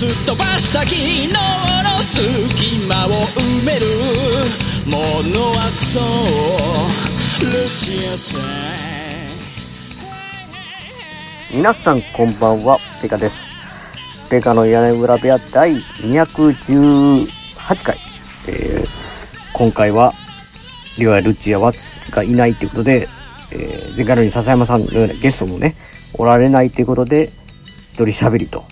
すっ飛ばした昨日の隙間を埋めるものはそうルチアさん皆さんこんばんは、ペカです。ペカの屋根裏部屋第218回。えー今回は、リオやルチやワッツがいないということで、えー前回のように笹山さんのようなゲストもね、おられないということで、一人喋りと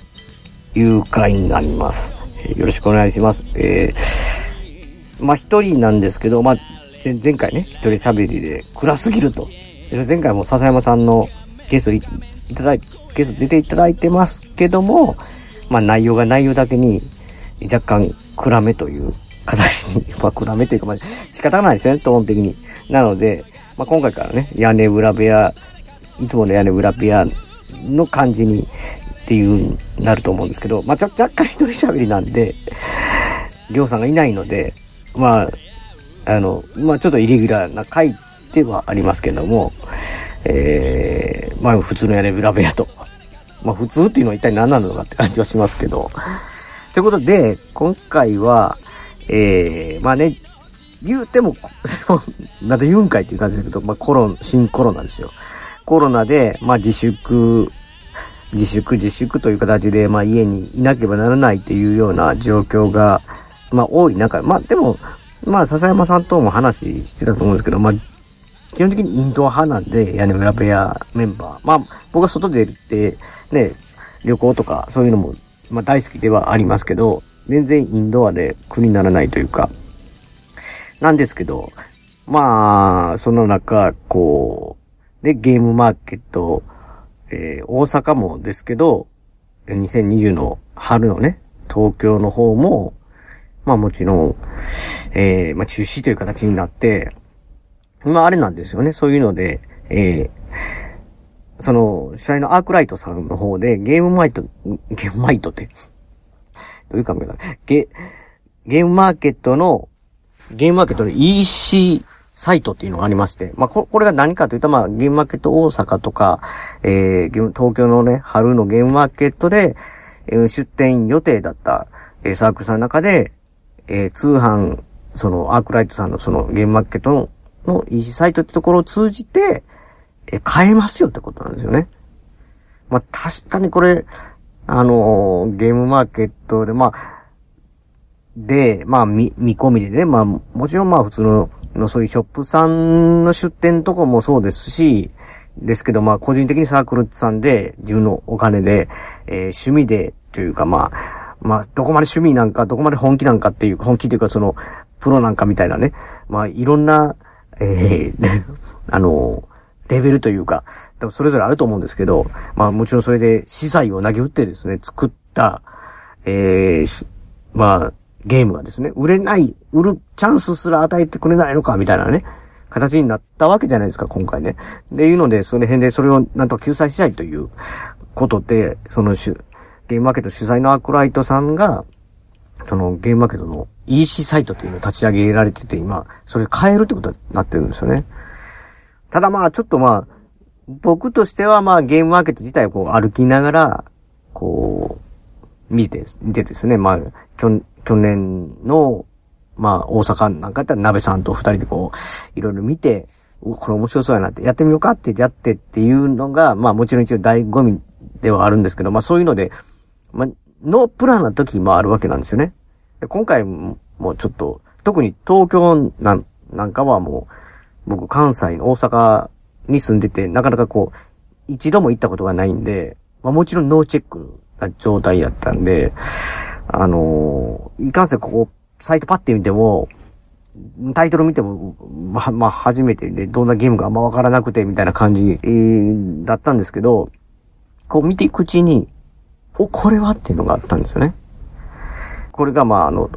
いう回になります。よろしくお願いします。えーまあ一人なんですけど、まあ前回ね、一人喋りで暗すぎると。前回も笹山さんのゲストいいただいゲスト出ていただいてますけども、まあ内容が内容だけに若干暗めという形に、まあ暗めというかまあ仕方がないですよね、トーン的に。なので、まあ今回からね、屋根裏部屋、いつもの屋根裏部屋の感じにっていうなると思うんですけど、まあ若干一人喋りなんで、りょうさんがいないので、まあ、あの、まあちょっとイレギュラーな回ではありますけども、えー、まあ普通の屋根裏部屋と。まあ普通っていうのは一体何なのかって感じはしますけど。ということで、今回は、えー、まあね、言うても、まだ言うんかいっていう感じですけど、まあコロン、新コロナですよ。コロナで、まあ自粛、自粛自粛という形で、まあ家にいなければならないっていうような状況が、まあ多い中、まあでも、まあ笹山さんとも話してたと思うんですけど、まあ基本的にインドア派なんで、屋根裏部屋メンバー。まあ僕は外で出て、ね、旅行とかそういうのも、まあ大好きではありますけど、全然インドアで苦にならないというか、なんですけど、まあ、その中、こう、で、ゲームマーケット、えー大阪もですけど、2020の春のね、東京の方も、まあもちろん、えーまあ中止という形になって、まああれなんですよね、そういうので、えーその、主催のアークライトさんの方で、ゲームマイト、ゲームマイトって、どういう考え方ゲ、ゲームマーケットの、ゲームマーケットの EC サイトっていうのがありまして、まあ、これが何かというと、まあ、ゲームマーケット大阪とか、えー、東京のね、春のゲームマーケットで、え出店予定だった、えサークルさんの中で、えー通販、その、アークライトさんのそのゲームマーケットの、の EC サイトってところを通じて、え買えますよってことなんですよね。まあ、確かにこれ、あのーゲームマーケットで、まあ、で、まあ、見、見込みでね、まあ、もちろんまあ、普通の、のそういうショップさんの出店とかもそうですし、ですけど、まあ、個人的にサークルさんで、自分のお金で、えー趣味で、というか、まあ、まあ、どこまで趣味なんか、どこまで本気なんかっていう、本気というか、その、プロなんかみたいなね、まあ、いろんな、えー あのレベルというか、多分それぞれあると思うんですけど、まあもちろんそれで資材を投げ打ってですね、作った、えーまあ、ゲームがですね、売れない、売るチャンスすら与えてくれないのか、みたいなね、形になったわけじゃないですか、今回ね。で、いうので、その辺でそれをなんとか救済したいということで、そのしゲームマーケット主催のアークライトさんが、そのゲームマーケットの EC サイトっていうのを立ち上げられてて、今、それ変えるってことになってるんですよね。ただまあ、ちょっとまあ、僕としてはまあ、ゲームマーケット自体をこう歩きながら、こう、見て、見てですね、まあ、去年の、まあ、大阪なんかやったら鍋さんと二人でこう、いろいろ見て、これ面白そうやなって、やってみようかってやってっていうのが、まあもちろん一応醍醐味ではあるんですけど、まあそういうので、まあ、ノープランな時もあるわけなんですよね。今回もちょっと、特に東京なんなんかはもう、僕関西の大阪に住んでて、なかなかこう、一度も行ったことがないんで、まあもちろんノーチェックな状態やったんで、あのーいかんせんここ、サイトパッて見ても、タイトル見ても、ま、まあ、初めてで、どんなゲームかあんまわからなくて、みたいな感じ、えーだったんですけど、こう見ていくうちに、お、これはっていうのがあったんですよね。これがまあ、あの、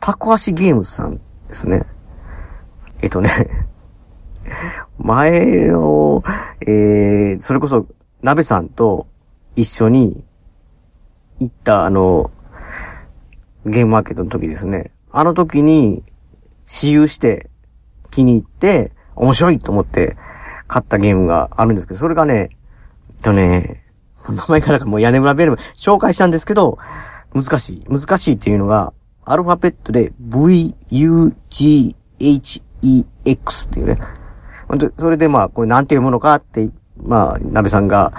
タコ足ゲームズさんですね。えっとね、前の、えー、それこそ、鍋さんと一緒に行ったあの、ゲームマーケットの時ですね。あの時に、私有して気に入って、面白いと思って買ったゲームがあるんですけど、それがね、えっとね、名前からかもう屋根裏ベルム紹介したんですけど、難しい。難しいっていうのが、アルファベットで VUGHEX っていうね。それでまあ、これなんて読むのかって、まあ、鍋さんが、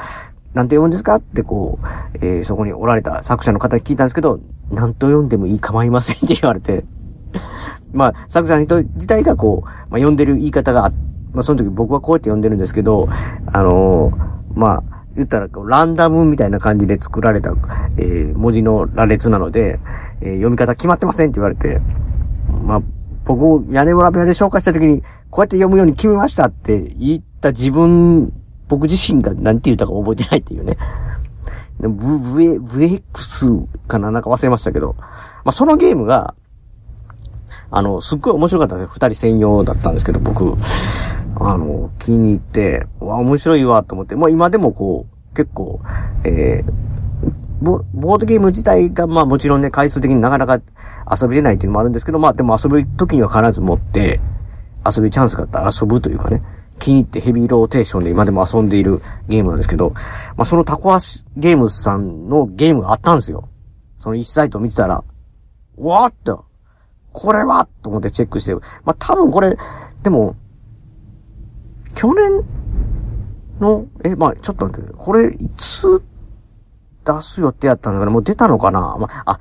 なんて読むんですかってこう、えー、そこにおられた作者の方に聞いたんですけど、なんと読んでもいい構いませんって言われて、まあ、作者の人自体がこう、まあ、読んでる言い方があ、まあ、その時僕はこうやって読んでるんですけど、あのー、まあ、言ったらランダムみたいな感じで作られた、えー、文字の羅列なので、えー、読み方決まってませんって言われて、まあ、僕、屋根裏部屋で紹介した時に、こうやって読むように決めましたって言った自分、僕自身が何て言ったか覚えてないっていうね。ブ、ブエ、ブエックスかな？なんか忘れましたけど。まあ、そのゲームが、あの、すっごい面白かったんですよ。二人専用だったんですけど、僕、あの、気に入って、わ、面白いわ、と思って。もう今でもこう、結構、えー、ボボードゲーム自体が、まあもちろんね、回数的になかなか遊びれないっていうのもあるんですけど、まあでも遊ぶ時には必ず持って、遊びチャンスがあったら遊ぶというかね、気に入ってヘビーローテーションで今でも遊んでいるゲームなんですけど、まあそのタコアシゲームズさんのゲームがあったんですよ。その1サイトを見てたら、わーっと、これはと思ってチェックして、まあ多分これ、でも、去年の、え、まあちょっと待って、これ、いつ出す予定やったんだから、もう出たのかなまあ、あ、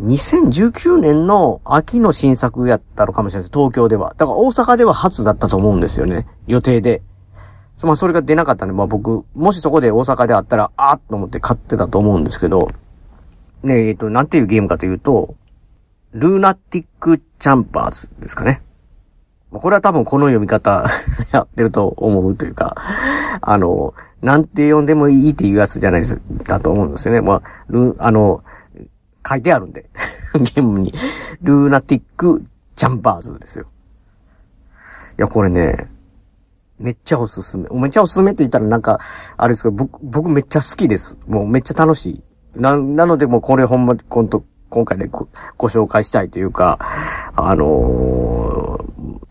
2019年の秋の新作やったのかもしれないです。東京では。だから大阪では初だったと思うんですよね。予定で。まあそれが出なかったんで、まあ僕、もしそこで大阪であったら、あーっと思って買ってたと思うんですけど、ねえ、えっと、なんていうゲームかというと、ルーナティックチャンパーズですかね。これは多分この読み方 やってると思うというか、あの、なんて読んでもいいっていうやつじゃないです、だと思うんですよね。まあ、ル、あの、書いてあるんで。ゲームに。ルーナティックジャンバーズですよ。いや、これね、めっちゃおすすめ。めっちゃおすすめって言ったらなんか、あれですけど、僕、僕めっちゃ好きです。もうめっちゃ楽しい。な、なのでもうこれほんま、こんと、今回ねご、ご紹介したいというか、あのー、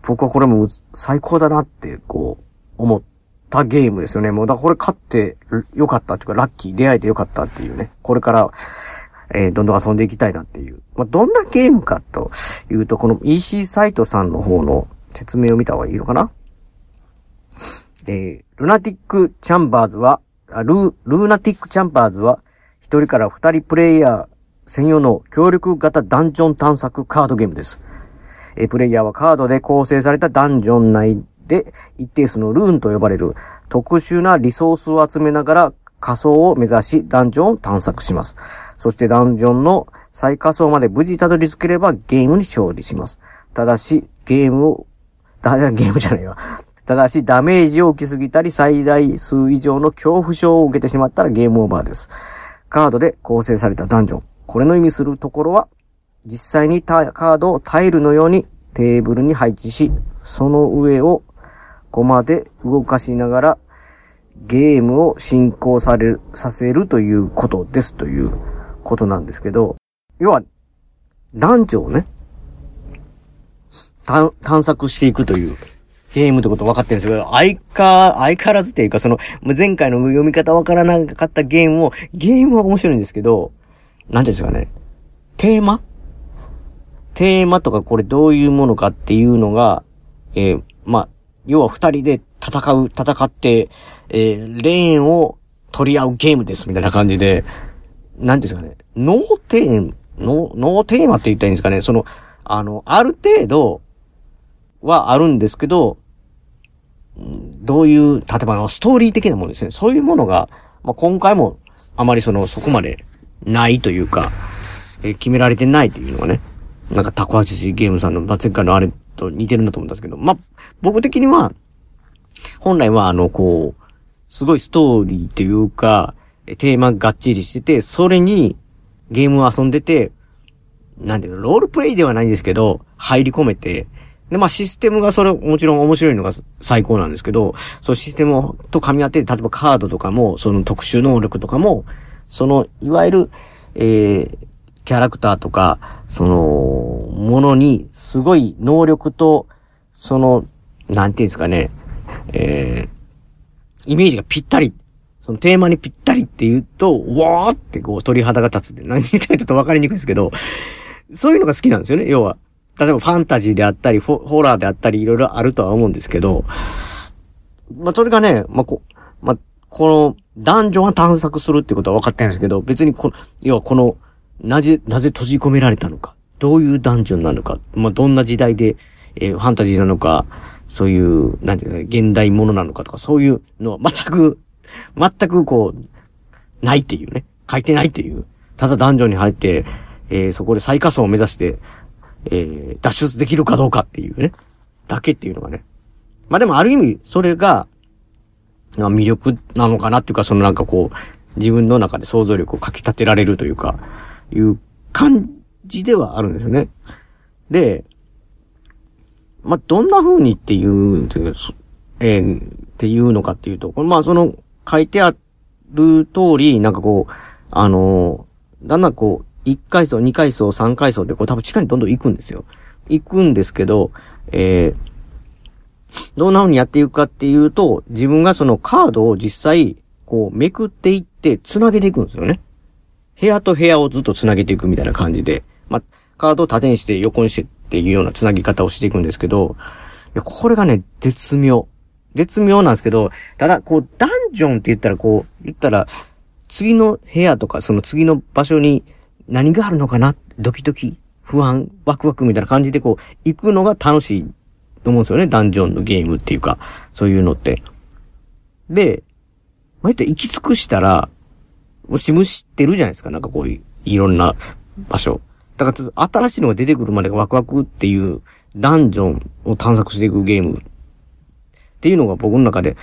僕はこれも最高だなって、こう、思ったゲームですよね。もうだからこれ勝ってよかったっていうか、ラッキー、出会えてよかったっていうね。これから、えー、どんどん遊んでいきたいなっていう。まあ、どんなゲームかというと、この EC サイトさんの方の説明を見た方がいいのかな？えー、ルナティックチャンバーズは、ルルーナティックチャンバーズは、一人から二人プレイヤー専用の協力型ダンジョン探索カードゲームです。えー、プレイヤーはカードで構成されたダンジョン内で一定数のルーンと呼ばれる特殊なリソースを集めながら仮想を目指しダンジョンを探索します。そしてダンジョンの最下層まで無事たどり着ければゲームに勝利します。ただし、ゲームを、だ、ゲームじゃないわ。ただし、ダメージを受けすぎたり、最大数以上の恐怖症を受けてしまったらゲームオーバーです。カードで構成されたダンジョン。これの意味するところは、実際にカードをタイルのようにテーブルに配置し、その上をコマで動かしながらゲームを進行される、させるということですということなんですけど、要は、男女をね、探索していくというゲームってこと分かってるんですけど、相か、相変わらずっていうか、その、前回の読み方分からなかったゲームを、ゲームは面白いんですけど、なんていうんですかね、テーマ？テーマとかこれどういうものかっていうのが、えー、まあ、要は二人で戦う、戦って、えー、レーンを取り合うゲームです、みたいな感じで、なんですかね、ノーテーマ、ノノーテーマって言ったらいいんですかね、その、あの、ある程度はあるんですけど、どういう、例えばのストーリー的なものですね。そういうものが、まあ、今回もあまりその、そこまでないというか、えー、決められてないというのがね、なんかタコハチシゲームさんの、まあ、前回のあれと似てるんだと思うんですけど、まあ、僕的には、本来はあの、こう、すごいストーリーというか、テーマがっちりしてて、それにゲームを遊んでて、なんていうの、ロールプレイではないんですけど、入り込めて、で、まあシステムがそれ、もちろん面白いのが最高なんですけど、そのシステムと噛み合って、例えばカードとかも、その特殊能力とかも、その、いわゆる、えー、キャラクターとか、その、ものに、すごい能力と、その、なんていうんですかね、えー、イメージがぴったり、そのテーマにぴったりって言うと、わーってこう鳥肌が立つって、何言ったらちょっとわかりにくいですけど、そういうのが好きなんですよね、要は。例えばファンタジーであったり、ホラーであったり、いろいろあるとは思うんですけど、まあ、それがね、まあ、こ、まあ、この、ダンジョンは探索するってことは分かってるんですけど、別にこの、要はこの、なぜ、なぜ閉じ込められたのか、どういうダンジョンなのか、まあ、どんな時代で、えー、ファンタジーなのか、そういう、なんていうか、現代ものなのかとか、そういうのは全く、全くこう、ないっていうね。書いてないっていう。ただダンジョンに入って、えー、そこで最下層を目指して、えー、脱出できるかどうかっていうね。だけっていうのがね。まあでもある意味、それが、まあ魅力なのかなっていうか、そのなんかこう、自分の中で想像力をかき立てられるというか、いう感じではあるんですよね。で、まあ、どんな風にっていう、えー、っていうのかっていうと、まあ、その、書いてある通り、なんかこう、あのー、だんだんこう、1階層、2階層、3階層ってこう多分地下にどんどん行くんですよ。行くんですけど、えー、どんな風にやっていくかっていうと、自分がそのカードを実際、こう、めくっていって、繋げていくんですよね。部屋と部屋をずっと繋げていくみたいな感じで、まあ、カードを縦にして横にしてっていうような繋ぎ方をしていくんですけど、これがね、絶妙。絶妙なんですけど、ただ、こう、ダンジョンって言ったら、こう、言ったら、次の部屋とか、その次の場所に何があるのかな？ドキドキ、不安、ワクワクみたいな感じでこう、行くのが楽しいと思うんですよね。ダンジョンのゲームっていうか、そういうのって。で、まあ、言って行き尽くしたら、もしむしてるじゃないですか。なんかこういう、いろんな場所。だからちょっと新しいのが出てくるまでがワクワクっていうダンジョンを探索していくゲームっていうのが僕の中で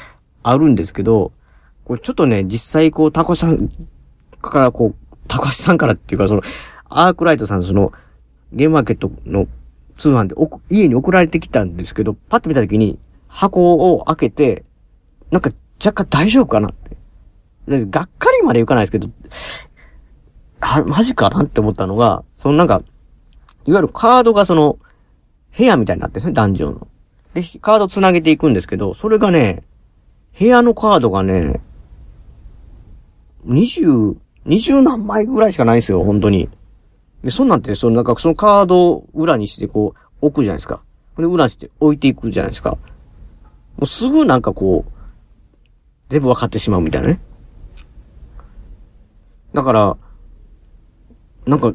あるんですけど、これちょっとね、実際こう、タコさんからこう、タコさんからっていうかその、アークライトさんその、ゲームマーケットの通販で家に送られてきたんですけど、パッと見た時に箱を開けて、なんか若干大丈夫かなって。がっかりまでいかないですけど、は、マジかなって思ったのが、そのなんか、いわゆるカードがその、部屋みたいになってるんですね、ダンジョンの。で、カード繋げていくんですけど、それがね、部屋のカードがね、20、20何枚ぐらいしかないんですよ、本当に。で、そんなんて、そのなんかそのカードを裏にしてこう、置くじゃないですか。で、裏にして置いていくじゃないですか。もうすぐなんかこう、全部分かってしまうみたいなね。だから、なんか、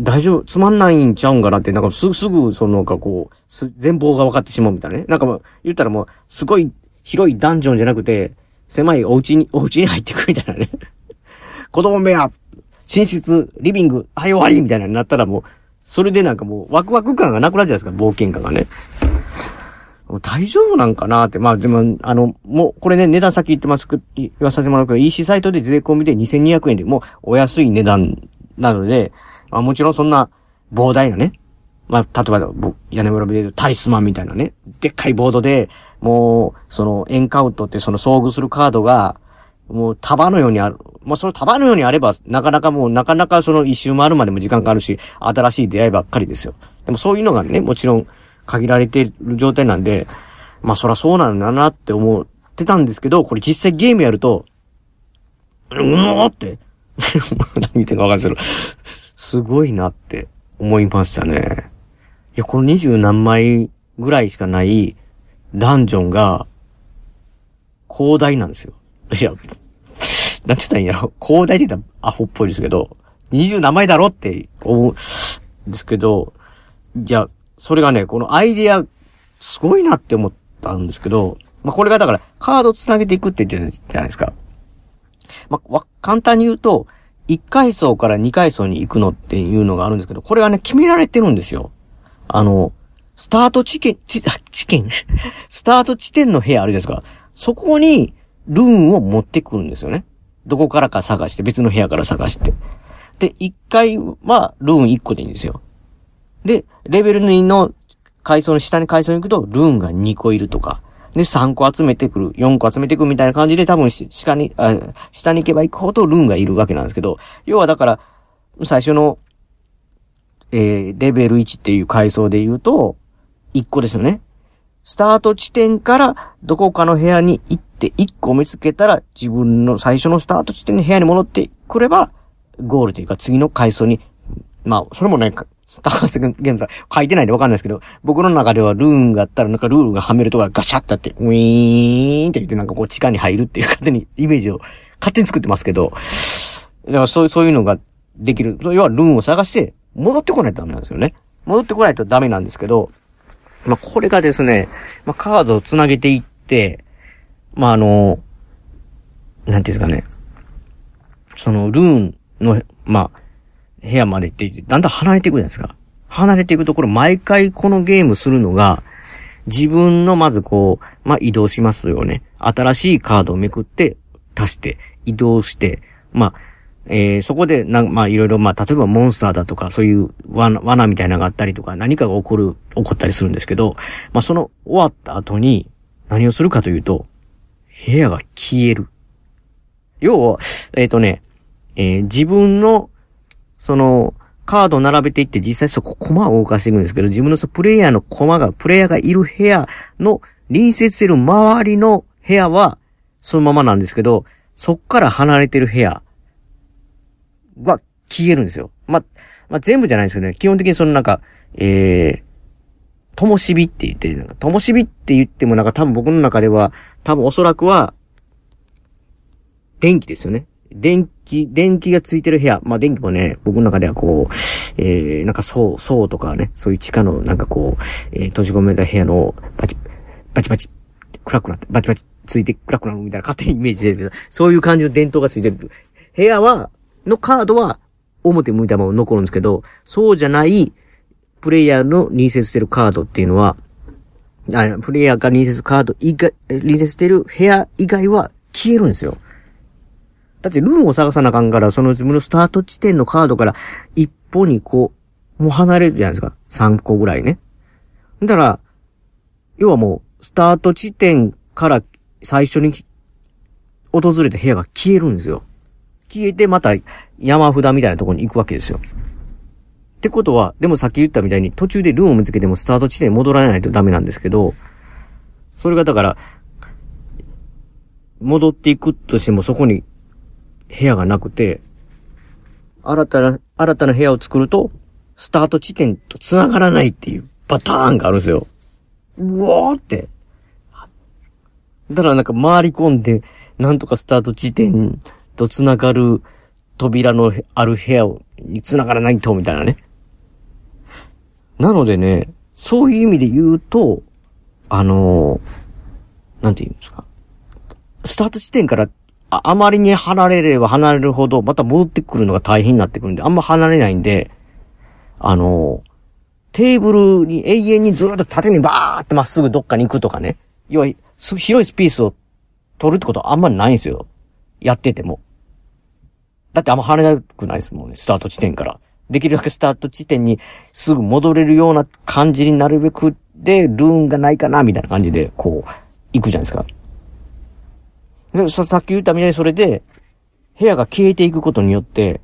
大丈夫、つまんないんちゃうんかなって、なんかすぐ、すぐ、その、なんかこう、す、全貌が分かってしまうみたいなね。なんかもう、言ったらもう、すごい広いダンジョンじゃなくて、狭いお家に、お家に入ってくみたいなね。子供部屋、寝室、リビング、はい終わりみたいなになったらもう、それでなんかもう、ワクワク感がなくなるじゃないですか、冒険感がね。もう大丈夫なんかなって。まあでも、あの、もう、これね、値段先言ってますく、言わさせてもらうけど、EC サイトで税込みで2200円で、もう、お安い値段なので、まあもちろんそんな膨大なね、まあ、例えば、屋根裏で言うタリスマンみたいなね、でっかいボードで、もう、その、エンカウントってその遭遇するカードが、もう束のようにある。まあ、その束のようにあれば、なかなかもう、なかなかその一周回るまでも時間かかるし、新しい出会いばっかりですよ。でもそういうのがね、もちろん限られている状態なんで、まあそらそうなんだなって思ってたんですけど、これ実際ゲームやると、うおーって、何見てるかわかんないですけど、すごいなって思いましたね。いや、この二十何枚ぐらいしかないダンジョンが、広大なんですよ。いや、なんて言ったらいいんやろ。広大って言ったらアホっぽいですけど、二十何枚だろって思うんですけど、いや、それがね、このアイディア、すごいなって思ったんですけど、まあ、これがだから、カード繋げていくって言ってるじゃないですか。まあ、簡単に言うと、1階層から2階層に行くのっていうのがあるんですけど、これはね、決められてるんですよ。あの、スタート地点、地、地点？スタート地点の部屋あるですかそこに、ルーンを持ってくるんですよね。どこからか探して、別の部屋から探して。で、1階はルーン1個でいいんですよ。で、レベル2の階層の下に階層に行くと、ルーンが2個いるとか。で、3個集めてくる、4個集めてくるみたいな感じで、多分下に、あ下に行けば行くほどルーンがいるわけなんですけど、要はだから、最初の、えー、レベル1っていう階層で言うと、1個ですよね。スタート地点からどこかの部屋に行って1個見つけたら自分の最初のスタート地点の部屋に戻ってくれば、ゴールというか次の階層に、まあ、それもね、高橋現在書いてないんでわかんないですけど、僕の中ではルーンがあったらなんかルールがはめるとかガシャってあって、ウィーンって言ってなんかこう地下に入るっていう勝手にイメージを勝手に作ってますけど、だからそういう、そういうのができる。要はルーンを探して戻ってこないとダメなんですよね。戻ってこないとダメなんですけど、まあ、これがですね、まあ、カードを繋げていって、まあ、あの、なんていうんですかね、そのルーンの、まあ、部屋まで行って、だんだん離れていくじゃないですか。離れていくところ、毎回このゲームするのが、自分のまずこう、まあ、移動しますよね。新しいカードをめくって、足して、移動して、まあ、えー、そこで、なまあ、いろいろ、まあ、例えばモンスターだとか、そういう罠、罠みたいなのがあったりとか、何かが起こる、起こったりするんですけど、まあ、その終わった後に、何をするかというと、部屋が消える。要は、えっ、ー、とね、えー、自分の、その、カードを並べていって実際そこコマを動かしていくんですけど、自分のそのプレイヤーのコマが、プレイヤーがいる部屋の隣接してる周りの部屋は、そのままなんですけど、そっから離れてる部屋は消えるんですよ。ま、まあ、全部じゃないですけどね、基本的にそのなんか、えー、ともしびって言ってる。ともしびって言ってもなんか多分僕の中では、多分おそらくは、電気ですよね。電気、電気がついてる部屋。まあ、電気もね、僕の中ではこう、えー、なんかそう、そうとかね、そういう地下のなんかこう、えー、閉じ込めた部屋のバチ、バチバチ、暗くなって、バチバチついて暗くなるみたいな勝手にイメージでるけど、そういう感じの電灯がついてる。部屋は、のカードは表向いたまま残るんですけど、そうじゃないプレイヤーの隣接してるカードっていうのは、あプレイヤーが隣接カード以外、隣接してる部屋以外は消えるんですよ。だってルーンを探さなあかんから、その自分のスタート地点のカードから一歩にこう、もう離れるじゃないですか。3個ぐらいね。だから、要はもう、スタート地点から最初に訪れた部屋が消えるんですよ。消えてまた山札みたいなところに行くわけですよ。ってことは、でもさっき言ったみたいに途中でルーンを見つけてもスタート地点に戻らないとダメなんですけど、それがだから、戻っていくとしてもそこに部屋がなくて、新たな、新たな部屋を作ると、スタート地点と繋がらないっていうパターンがあるんですよ。うおーって。だからなんか回り込んで、なんとかスタート地点と繋がる扉のある部屋、に繋がらないと、みたいなね。なのでね、そういう意味で言うと、あのー、なんて言うんですか。スタート地点からああまりに離れれば離れるほど、また戻ってくるのが大変になってくるんで、あんま離れないんで、あの、テーブルに永遠にずっと縦にバーってまっすぐどっかに行くとかね。要は、広いスペースを取るってことはあんまりないんですよ。やってても。だってあんま離れなくないですもんね、スタート地点から。できるだけスタート地点にすぐ戻れるような感じになるべくで、ルーンがないかな、みたいな感じで、こう、行くじゃないですか。で、さっき言ったみたいにそれで、部屋が消えていくことによって、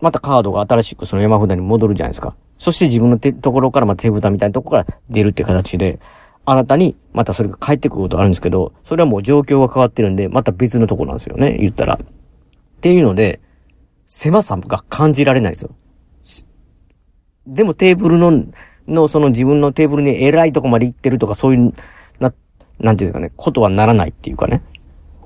またカードが新しくその山札に戻るじゃないですか。そして自分の手、ところからまた手札みたいなところから出るって形で、あなたにまたそれが返ってくることがあるんですけど、それはもう状況が変わってるんで、また別のとこなんですよね、言ったら。っていうので、狭さが感じられないですよ。でもテーブルの、のその自分のテーブルに偉いとこまで行ってるとかそういう、な、なんていうんですかね、ことはならないっていうかね。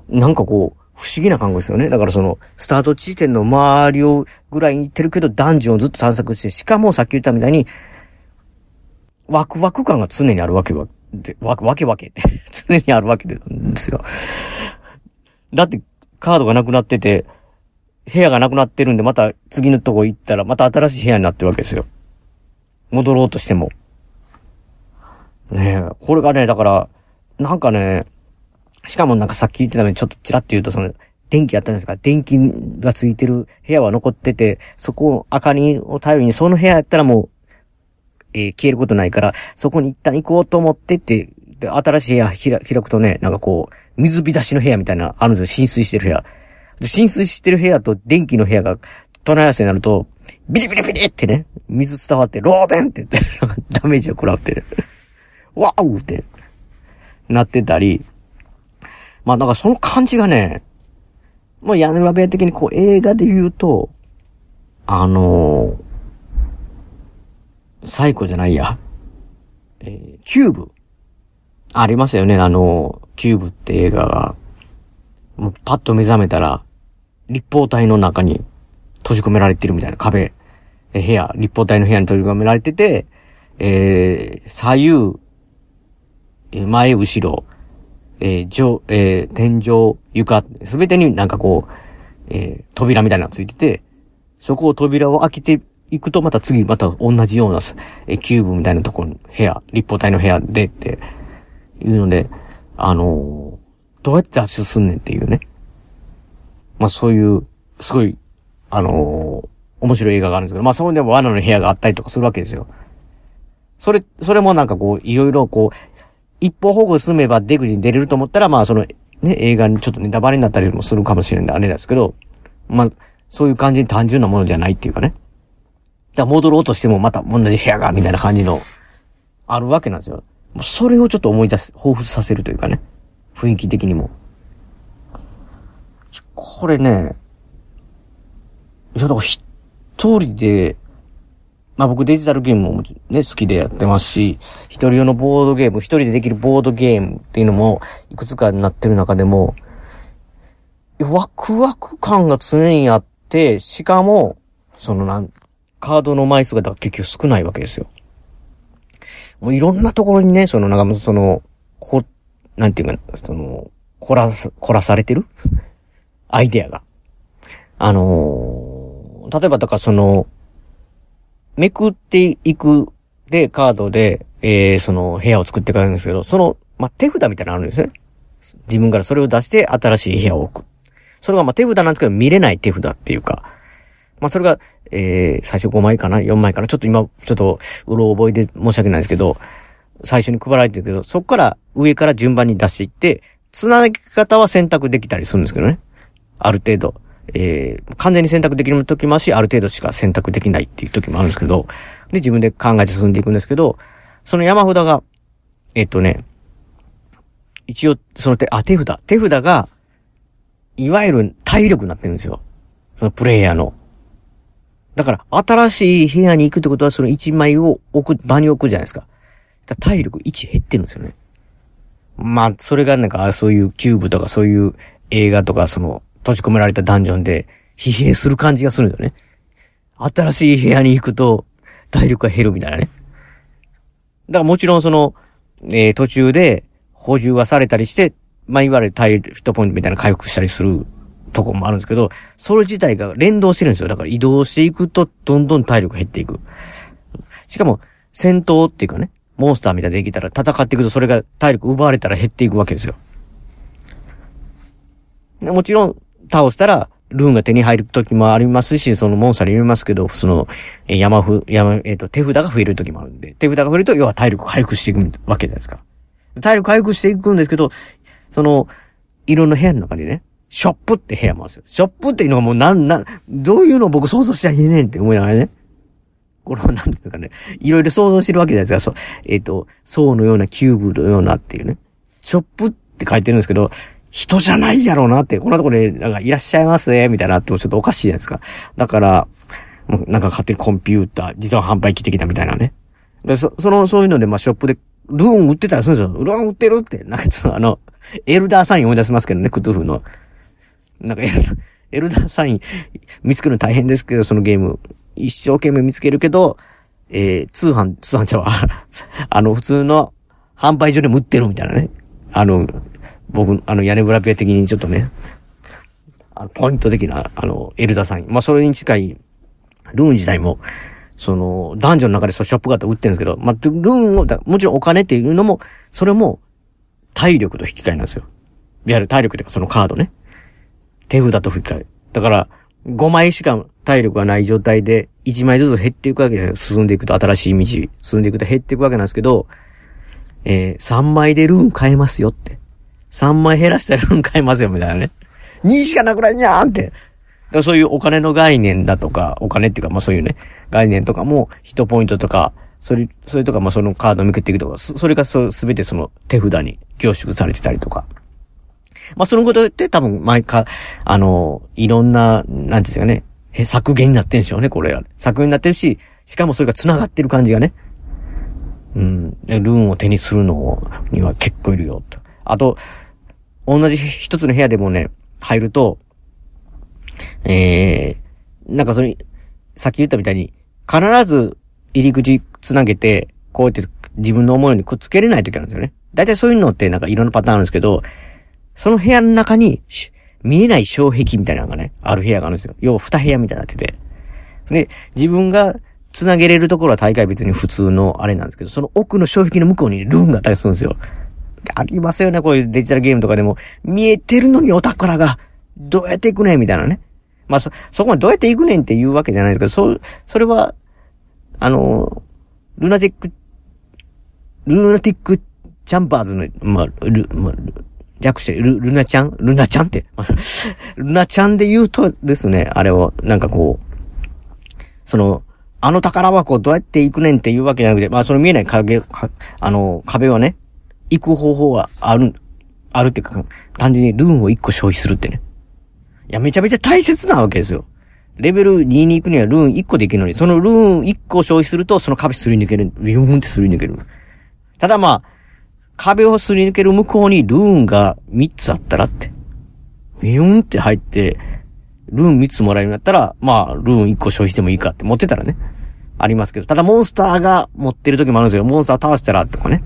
なんかこう、不思議な感覚ですよね。だからその、スタート地点の周りをぐらいに行ってるけど、ダンジョンをずっと探索して、しかもさっき言ったみたいに、ワクワク感が常にあるわけは、で、わ、わけわけって 常にあるわけですよ。だって、カードがなくなってて、部屋がなくなってるんで、また次のとこ行ったら、また新しい部屋になってるわけですよ。戻ろうとしても。ねえ、これがね、だから、なんかね、しかもなんかさっき言ってたのにちょっとちらっと言うとその、電気やったんですか電気がついてる部屋は残ってて、そこを明かりを頼りにその部屋やったらもう、えー消えることないから、そこに一旦行こうと思ってって、で新しい部屋開くとね、なんかこう、水浸しの部屋みたいな、あるんですよ。浸水してる部屋。で浸水してる部屋と電気の部屋が隣り合わせになると、ビリビリビリってね、水伝わって、漏電って言って、ダメージを食らって、ワーウって、なってたり、まあなんかその感じがね、まあ屋根裏部屋的にこう映画で言うと、あのー、サイコじゃないや。えーキューブ。ありますよね、あのー、キューブって映画が。もうパッと目覚めたら、立方体の中に閉じ込められてるみたいな壁、えー部屋、立方体の部屋に閉じ込められてて、えー左右、えー前、後ろ、えー上、えー天井、床、すべてになんかこう、えー扉みたいなのがついてて、そこを扉を開けていくとまた次また同じような、えーキューブみたいなところの部屋、立方体の部屋でっていうので、あのーどうやって脱出すんねんっていうね。まあそういう、すごい、あのー面白い映画があるんですけど、まあそこでも罠の部屋があったりとかするわけですよ。それ、それもなんかこう、いろいろこう、一歩保護進めば出口に出れると思ったら、まあその、ね、映画にちょっとネタバレになったりもするかもしれないんであれですけど、まあ、そういう感じに単純なものじゃないっていうかね。だから戻ろうとしてもまた同じ部屋が、みたいな感じの、あるわけなんですよ。それをちょっと思い出す、彷彿させるというかね。雰囲気的にも。これね、いや、だから一人で、まあ僕デジタルゲームもね、好きでやってますし、一人用のボードゲーム、一人でできるボードゲームっていうのも、いくつかになってる中でも、ワクワク感が常にあって、しかも、そのなん、カードの枚数がだ結局少ないわけですよ。もういろんなところにね、そのなんかその、こ、なんていうか、その、凝らす、凝らされてる？アイデアが。あのー例えばだからその、めくっていくで、カードで、えー、その部屋を作っていくんですけど、その、まあ、手札みたいなのあるんですね。自分からそれを出して新しい部屋を置く。それがま手札なんですけど、見れない手札っていうか、まあそれが、えー、最初5枚かな ?4 枚かな？ちょっと今、ちょっと、うろ覚えで申し訳ないんですけど、最初に配られてるけど、そこから上から順番に出していって、繋ぎ方は選択できたりするんですけどね。ある程度。えー、完全に選択できる時もあるし、ある程度しか選択できないっていう時もあるんですけど、で、自分で考えて進んでいくんですけど、その山札が、えっとね、一応、その手、あ、手札。手札が、いわゆる体力になってるんですよ。そのプレイヤーの。だから、新しい部屋に行くってことは、その1枚を置く、場に置くじゃないですか。か体力1減ってるんですよね。まあ、それがなんか、そういうキューブとかそういう映画とか、その、閉じ込められたダンジョンで、疲弊する感じがするんだよね。新しい部屋に行くと、体力が減るみたいなね。だからもちろんその、えー途中で補充はされたりして、まあ、いわゆるタイル、フットポイントみたいな回復したりするとこもあるんですけど、それ自体が連動してるんですよ。だから移動していくと、どんどん体力減っていく。しかも、戦闘っていうかね、モンスターみたいでできたら戦っていくとそれが体力奪われたら減っていくわけですよ。もちろん、倒したら、ルーンが手に入る時もありますし、そのモンスターに入れますけど、その、え山ふ、山、えっ、と、手札が増える時もあるんで、手札が増えると、要は体力回復していくわけじゃないですか。体力回復していくんですけど、その、いろんな部屋の中にね、ショップって部屋もあるんですよ。ショップっていうのがもうなん、なん、どういうのを僕想像したらいいねんって思いながらね。この、なんですかね。いろいろ想像してるわけじゃないですか。そう、えっ、と、層のようなキューブのようなっていうね。ショップって書いてるんですけど、人じゃないやろうなって、こんなところで、なんか、いらっしゃいますね、みたいなってもちょっとおかしいじゃないですか。だから、なんか勝手にコンピューター、自動販売機的なみたいなね。で、そ、その、そういうので、まあ、ショップで、ルーン売ってたりするんですよ。ルーン売ってるって。なんかちょっとあの、エルダーサイン思い出せますけどね、クトゥルフの。なんかエル、エルダーサイン見つけるの大変ですけど、そのゲーム。一生懸命見つけるけど、えー、通販、通販ちゃうわ。あの、普通の販売所でも売ってるみたいなね。あの、僕、あの、屋根裏部屋的にちょっとね、あの、ポイント的な、あの、エルダーサイン。まあ、それに近い、ルーン自体も、その、男女の中でそうショップがあって売ってるんですけど、まあ、ルーンを、もちろんお金っていうのも、それも、体力と引き換えなんですよ。いわゆる体力っていうかそのカードね。手札と引き換え。だから、5枚しか体力がない状態で1枚ずつ減っていくわけですよ。進んでいくと新しい道、進んでいくと減っていくわけなんですけど、えー、3枚でルーン買えますよって。3枚減らしたらルーン買えますよ、みたいなね。2しかなくないにゃーんって。だからそういうお金の概念だとか、お金っていうか、まあそういうね、概念とかも、1ポイントとか、それ、それとか、まあそのカードをめくっていくとか、それがすべてその手札に凝縮されてたりとか。まあそのことって多分毎回、あの、いろんな、なんていうんですかね、削減になってんでしょうね、これは。削減になってるし、しかもそれが繋がってる感じがね。うん。ルーンを手にするのには結構いるよ、と。あと、同じ一つの部屋でもね、入ると、えー、なんかそれ、さっき言ったみたいに、必ず入り口つなげて、こうやって自分の思いにくっつけれない時あるんですよね。だいたいそういうのってなんかいろんなパターンあるんですけど、その部屋の中に、見えない障壁みたいなのがね、ある部屋があるんですよ。要は二部屋みたいになってて。で、自分が繋げれるところは大会別に普通のあれなんですけど、その奥の障壁の向こうにルーンがあったりするんですよ。ありますよね、こういうデジタルゲームとかでも。見えてるのにお宝が、どうやって行くねんみたいなね。まあ、そ、そこまでどうやって行くねんっていうわけじゃないですけど、そう、それは、あの、ルナティック、ルナティックチャンパーズの、まあ、ル、まあ、略して、ル、ルナちゃん？ルナちゃんって。ルナちゃんで言うとですね、あれを、なんかこう、その、あの宝箱どうやって行くねんっていうわけじゃなくて、まあその見えない影、あの、壁はね、行く方法はある、あるっていうか、単純にルーンを1個消費するってね。いや、めちゃめちゃ大切なわけですよ。レベル2に行くにはルーン1個できるのに、そのルーン1個消費すると、その壁すり抜ける。ビューンってすり抜ける。ただまあ、壁をすり抜ける向こうにルーンが3つあったらって。ビューンって入って、ルーン3つもらえるんだったら、まあ、ルーン1個消費してもいいかって持ってたらね。ありますけど。ただモンスターが持ってる時もあるんですよ。モンスター倒したらとかね。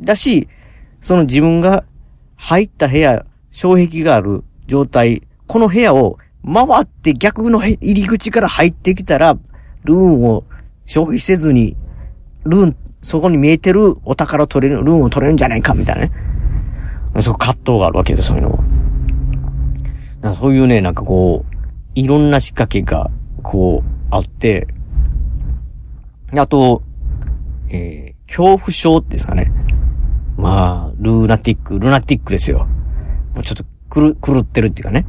だし、その自分が入った部屋、障壁がある状態、この部屋を回って逆の入り口から入ってきたら、ルーンを消費せずに、ルーンそこに見えてるお宝を取れる、ルーンを取れるんじゃないか、みたいなね。そう葛藤があるわけです、そういうのは。そういうね、なんかこう、いろんな仕掛けが、こう、あって、あと、えー、恐怖症ですかね。まあ、ルーナティック、ルナティックですよ。もうちょっと狂、狂ってるっていうかね。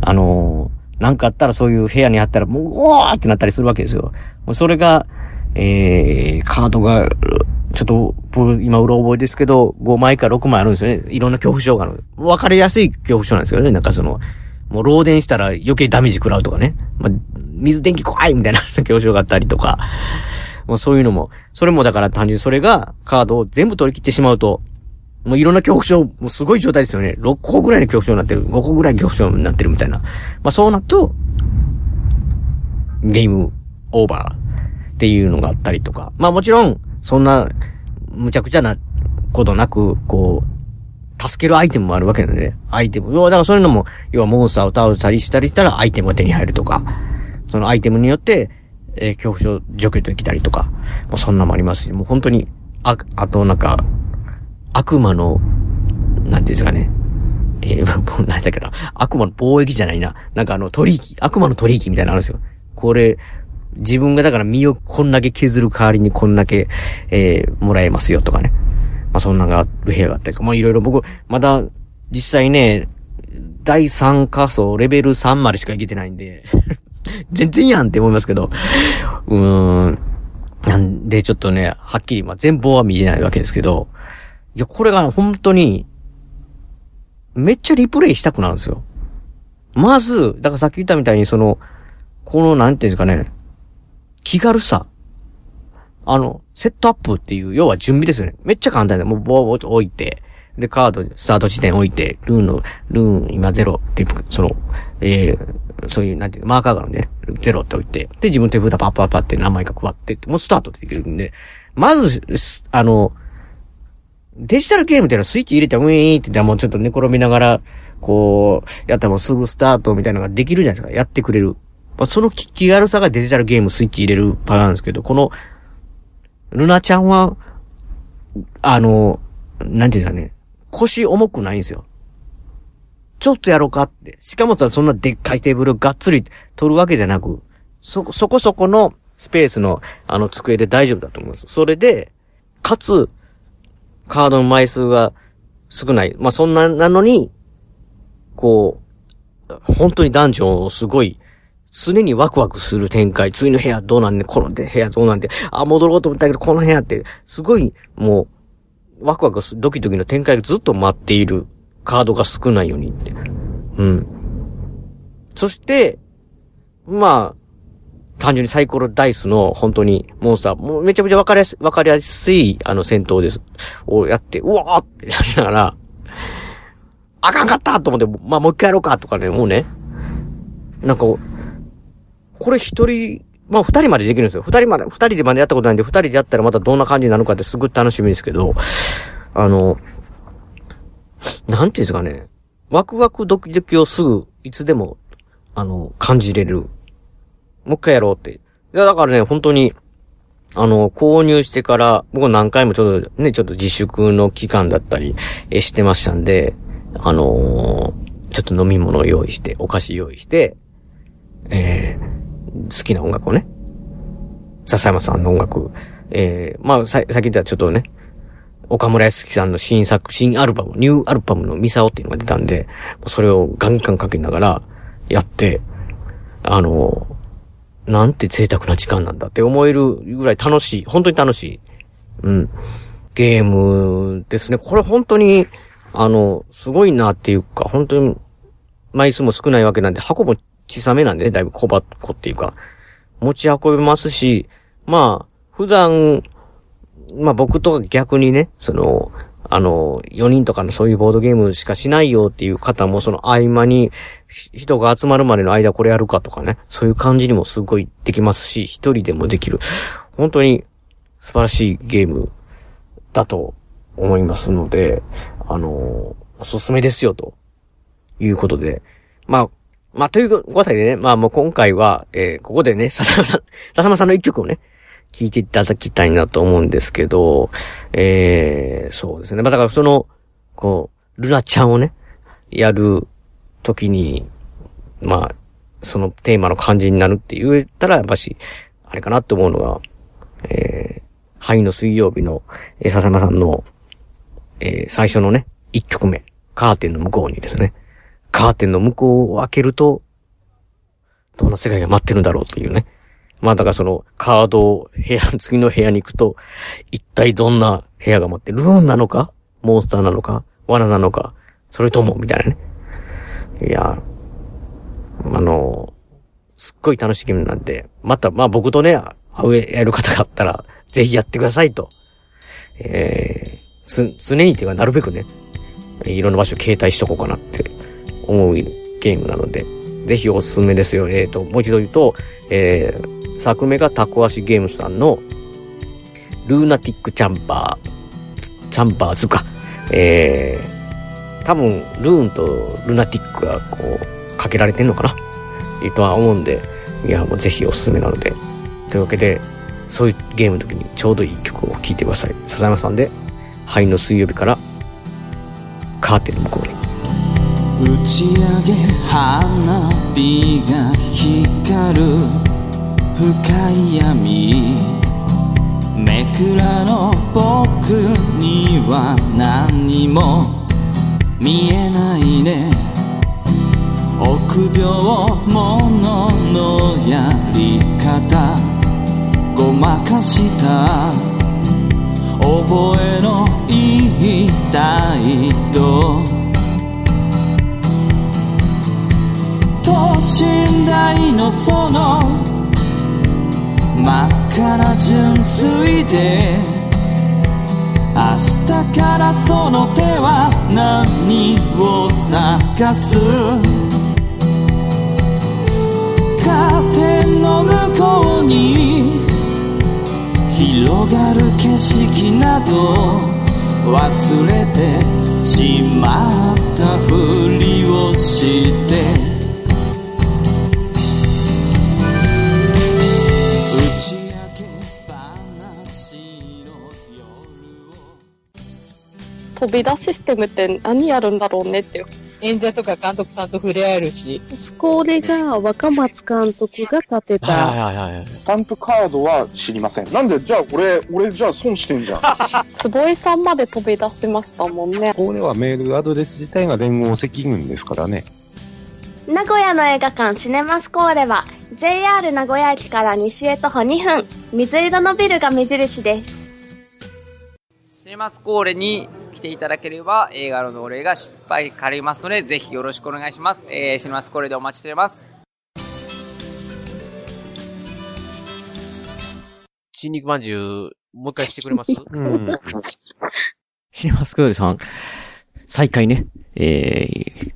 あのー、なんかあったらそういう部屋にあったら、もう、うわーってなったりするわけですよ。もうそれが、えー、カードが、ちょっと、今、うろ覚えですけど、5枚か6枚あるんですよね。いろんな恐怖症がある。わかりやすい恐怖症なんですけどね。なんかその、もう漏電したら余計ダメージ食らうとかね。まあ、水電気怖いみたいな 恐怖症があったりとか。もうそういうのも、それもだから単純にそれがカードを全部取り切ってしまうと、もういろんな恐怖症、もうすごい状態ですよね。6個ぐらいの恐怖症になってる。5個ぐらいの恐怖症になってるみたいな。まあそうなると、ゲームオーバー。っていうのがあったりとか。まあもちろん、そんな、むちゃくちゃなことなく、こう、助けるアイテムもあるわけなんで、アイテム。要は、だからそういうのも、要はモンスターを倒したりしたりしたらアイテムが手に入るとか、そのアイテムによって、えー、恐怖症除去できたりとか、もうそんなもありますし、もう本当に、あ、あとなんか、悪魔の、なんていうんですかね、えー、もう何だっけど、悪魔の貿易じゃないな。なんかあの、取引、悪魔の取引みたいなのあるんですよ。これ、自分がだから身をこんだけ削る代わりにこんだけ、えー、もらえますよとかね。まあ、そんながある部屋があったりとか、まあ、いろいろ僕、まだ、実際ね、第3仮想、レベル3までしか行けてないんで 全然やんって思いますけど、うーん。なんで、ちょっとね、はっきり、まあ、全貌は見えないわけですけど、いや、これが本当に、めっちゃリプレイしたくなるんですよ。まず、だからさっき言ったみたいに、その、この、なんていうんですかね、気軽さ。あの、セットアップっていう、要は準備ですよね。めっちゃ簡単で、もう棒を置いて、で、カード、スタート地点置いて、ルーンの、ルーン今ゼロって、その、えー、そういう、なんていうマーカーがあるんで、ゼロって置いて、で、自分手札パッパッパって何枚か配って、もうスタートできるんで、まず、あの、デジタルゲームっていうのはスイッチ入れてウィーンって言っもうちょっと寝転びながら、こう、やったらもうすぐスタートみたいなのができるじゃないですか。やってくれる。まあ、その気軽さがデジタルゲームスイッチ入れるパターンですけど、この、ルナちゃんは、あの、なんていうんですかね、腰重くないんですよ。ちょっとやろうかって。しかもさ、そんなでっかいテーブルがっつり取るわけじゃなく、そ、そこそこのスペースのあの机で大丈夫だと思います。それで、かつ、カードの枚数が少ない。まあ、そんな、なのに、こう、本当にダンジョンをすごい、常にワクワクする展開。次の部屋どうなんで、この部屋どうなんで、あ、戻ろうと思ったけど、この部屋って、すごい、もう、ワクワク、ドキドキの展開がずっと待っているカードが少ないようにって。うん。そして、まあ、単純にサイコロダイスの本当にモンスター、もうめちゃめちゃわかりやすい、わかりやすい、あの戦闘です。をやって、うわーってやりながら、あかんかったと思って、まあもう一回やろうかとかね、もうね。なんか、これ一人、まあ二人までできるんですよ。二人まで、二人でまでやったことないんで、二人でやったらまたどんな感じになるかってすごい楽しみですけど、あの、なんていうんですかね。ワクワクドキドキをすぐ、いつでも、あの、感じれるもう一回やろうって。いや、だからね、本当に、あの、購入してから、僕何回もちょっとね、ちょっと自粛の期間だったり、え、してましたんで、あのー、ちょっと飲み物を用意して、お菓子用意して、えー、好きな音楽をね、笹山さんの音楽、えー、まあ、さ、さっき言ったちょっとね、岡村康樹さんの新作、新アルバム、ニューアルバムのミサオっていうのが出たんで、それをガンガンかけながらやって、あの、なんて贅沢な時間なんだって思えるぐらい楽しい。本当に楽しい。うん。ゲームですね。これ本当に、あの、すごいなっていうか、本当に、枚数も少ないわけなんで、箱も小さめなんでね、だいぶ小箱っていうか、持ち運べますし、まあ、普段、まあ僕とか逆にね、その、あの、4人とかのそういうボードゲームしかしないよっていう方も、その合間に人が集まるまでの間これやるかとかね、そういう感じにもすごいできますし、一人でもできる。本当に素晴らしいゲームだと思いますので、あの、おすすめですよ、ということで。まあ、まあ、ということでね、まあもう今回は、えー、ここでね、笹山さん、笹山さんの一曲をね、聞いていただきたいなと思うんですけど、えー、そうですね。まあ、だからその、こう、ルナちゃんをね、やる時に、まあ、そのテーマの感じになるって言ったら、やっぱし、あれかなって思うのが、えー、灰の水曜日の、えー、笹山さんの、えー、最初のね、一曲目、カーテンの向こうにですね、カーテンの向こうを開けると、どんな世界が待ってるんだろうっていうね。まあだからそのカードを部屋、次の部屋に行くと、一体どんな部屋が待ってる？ルーンなのか？モンスターなのか？罠なのか？それともみたいなね。いや、あの、すっごい楽しいゲームなんで、また、まあ僕とね、会うやる方があったら、ぜひやってくださいと。えー、つ、常にっていうかなるべくね、いろんな場所を携帯しとこうかなって思うゲームなので、ぜひおすすめですよ。えっ、ー、と、もう一度言うと、えー、作目がタコ足ゲームさんの、ルーナティックチャンバー、チャンバーズか。えー、多分、ルーンとルナティックがこう、かけられてんのかな？とは思うんで、いや、もうぜひおすすめなので。というわけで、そういうゲームの時にちょうどいい曲を聴いてください。笹山さんで、灰の水曜日から、カーテンの向こうに。打ち上げ花火が光る深い闇めくらの僕には何も見えないね。臆病者のやり方。ごまかした。覚えの言いたいと等身大のその真っ赤な純粋で明日からその手は何を探す？カーテンの向こうに広がる景色など忘れてしまったふりをして飛び出システムって何やるんだろうねって演者とか監督さんと触れ合えるし。スコーレが若松監督が立てた、はいはいはいはい。スタンプカードは知りません。なんで、じゃあ俺、俺じゃあ損してんじゃん。坪井さんまで飛び出しましたもんね。これはメールアドレス自体が連合赤軍ですからね。名古屋の映画館シネマスコーレは JR 名古屋駅から西へ徒歩2分水色のビルが目印ですシネマスコーレに来ていただければ映画のお礼が失敗かりますのでぜひよろしくお願いします、えー、シネマスコーレでお待ちしております。新肉まんじゅう、もう一回してくれます？うん。シネマスクールさん、再開ね、えー、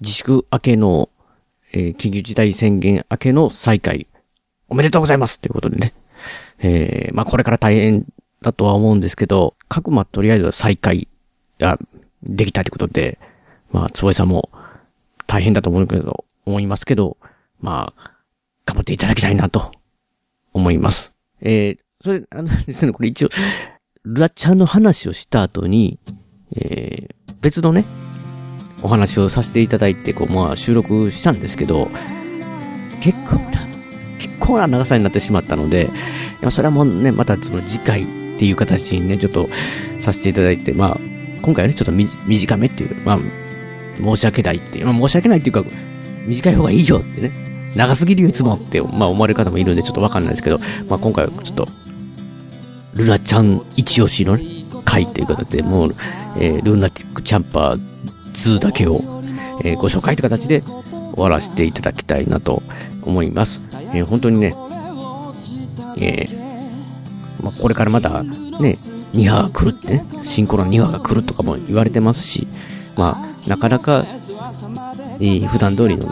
自粛明けの、えー緊急事態宣言明けの再開、おめでとうございます。ということでね。えー、まあこれから大変だとは思うんですけど、各まとりあえずは再開ができたということで、まあ、坪井さんも大変だと思うけど、思いますけど、まあ、頑張っていただきたいなと思います。えー、それ、あのですね、これ一応、ルラちゃんの話をした後に、えー、別のね、お話をさせていただいて、こう、まあ、収録したんですけど、結構な、結構な長さになってしまったので、それはもうね、またその次回っていう形にね、ちょっとさせていただいて、まあ、今回はね、ちょっと短めっていう、まあ、申し訳ないって、まあ、申し訳ないっていうか、短い方がいいよってね、長すぎるよいつもって、まあ、思われる方もいるんで、ちょっとわかんないですけど、まあ、今回はちょっと、ルナちゃん一押しのね、回という形で、もう、えールナティックチャンパー2だけを、えーご紹介という形で終わらせていただきたいなと思います。えー本当にね、えーまあ、これからまたね、2波が来るってね、シンコロ2波が来るとかも言われてますし、まあ、なかなか、えー普段通りの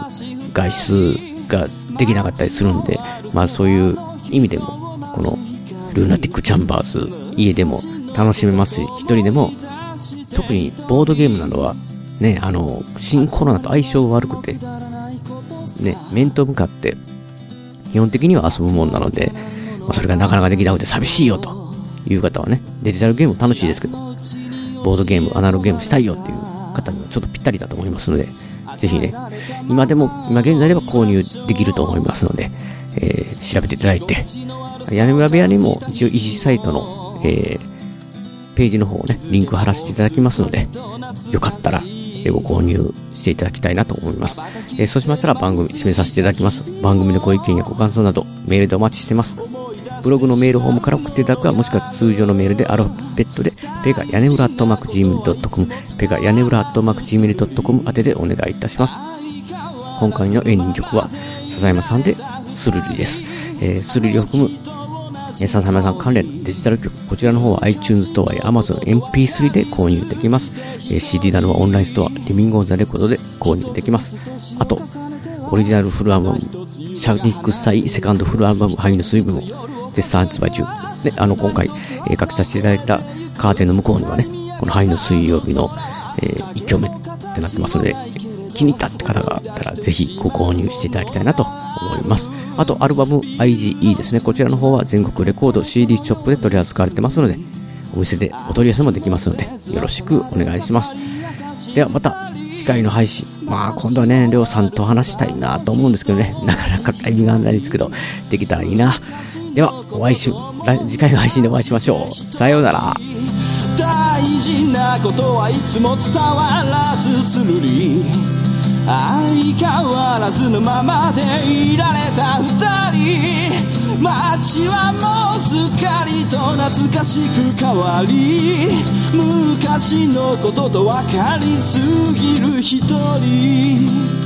外出ができなかったりするんで、まあそういう意味でも、このルーナティックチャンバーズ、家でも楽しめますし、一人でも、特にボードゲームなどは、ね、あの、新コロナと相性悪くて、ね、面と向かって、基本的には遊ぶもんなので、まあ、それがなかなかできなくて寂しいよという方はね、デジタルゲーム楽しいですけど、ボードゲーム、アナログゲームしたいよっていう方にはちょっとぴったりだと思いますので、ぜひね、今でも、今現在では購入できると思いますので、えー調べていただいて、屋根裏部屋にも一応 EC サイトの、えーページの方をね、リンク貼らせていただきますので、よかったら、えご購入していただきたいなと思います。えそうしましたら番組締めさせていただきます。番組のご意見やご感想など、メールでお待ちしてます。ブログのメールフォームから送っていただくか、もしくは通常のメールでアルファベットで、ペガ屋根裏アットマーク Gmail.com、ペガ屋根裏アットマーク Gmail.com 宛てでお願いいたします。今回のエンディング曲は、笹山さんで、スルリです。えースルリを含む、えー笹山さん関連デジタル曲、こちらの方は iTunes ストアや Amazon MP3 で購入できます。えー CD などはオンラインストア、リビングオンザレコードで購入できます。あと、オリジナルフルアルバム、シャーニックス祭セカンドフルアルバム、ハイの水分も絶賛発売中。で、あの、今回、えー、書きさせていただいたカーテンの向こうにはね、このハイの水曜日の、えー、一丁目ってなってますので、気に入ったって方があったら、ぜひご購入していただきたいなと思います。あと、アルバム IGE ですね。こちらの方は全国レコード CD ショップで取り扱われてますので、お店でお取り寄せもできますので、よろしくお願いします。ではまた次回の配信。まあ今度はね、りょうさんと話したいなと思うんですけどね、なかなかタイミングがないですけど、できたらいいな。では、お会いし、次回の配信でお会いしましょう。さようなら。大事なことはいつも伝わらずするり相変わらずのままでいられた二人街はもうすっかりと懐かしく変わり昔のことと分かりすぎる一人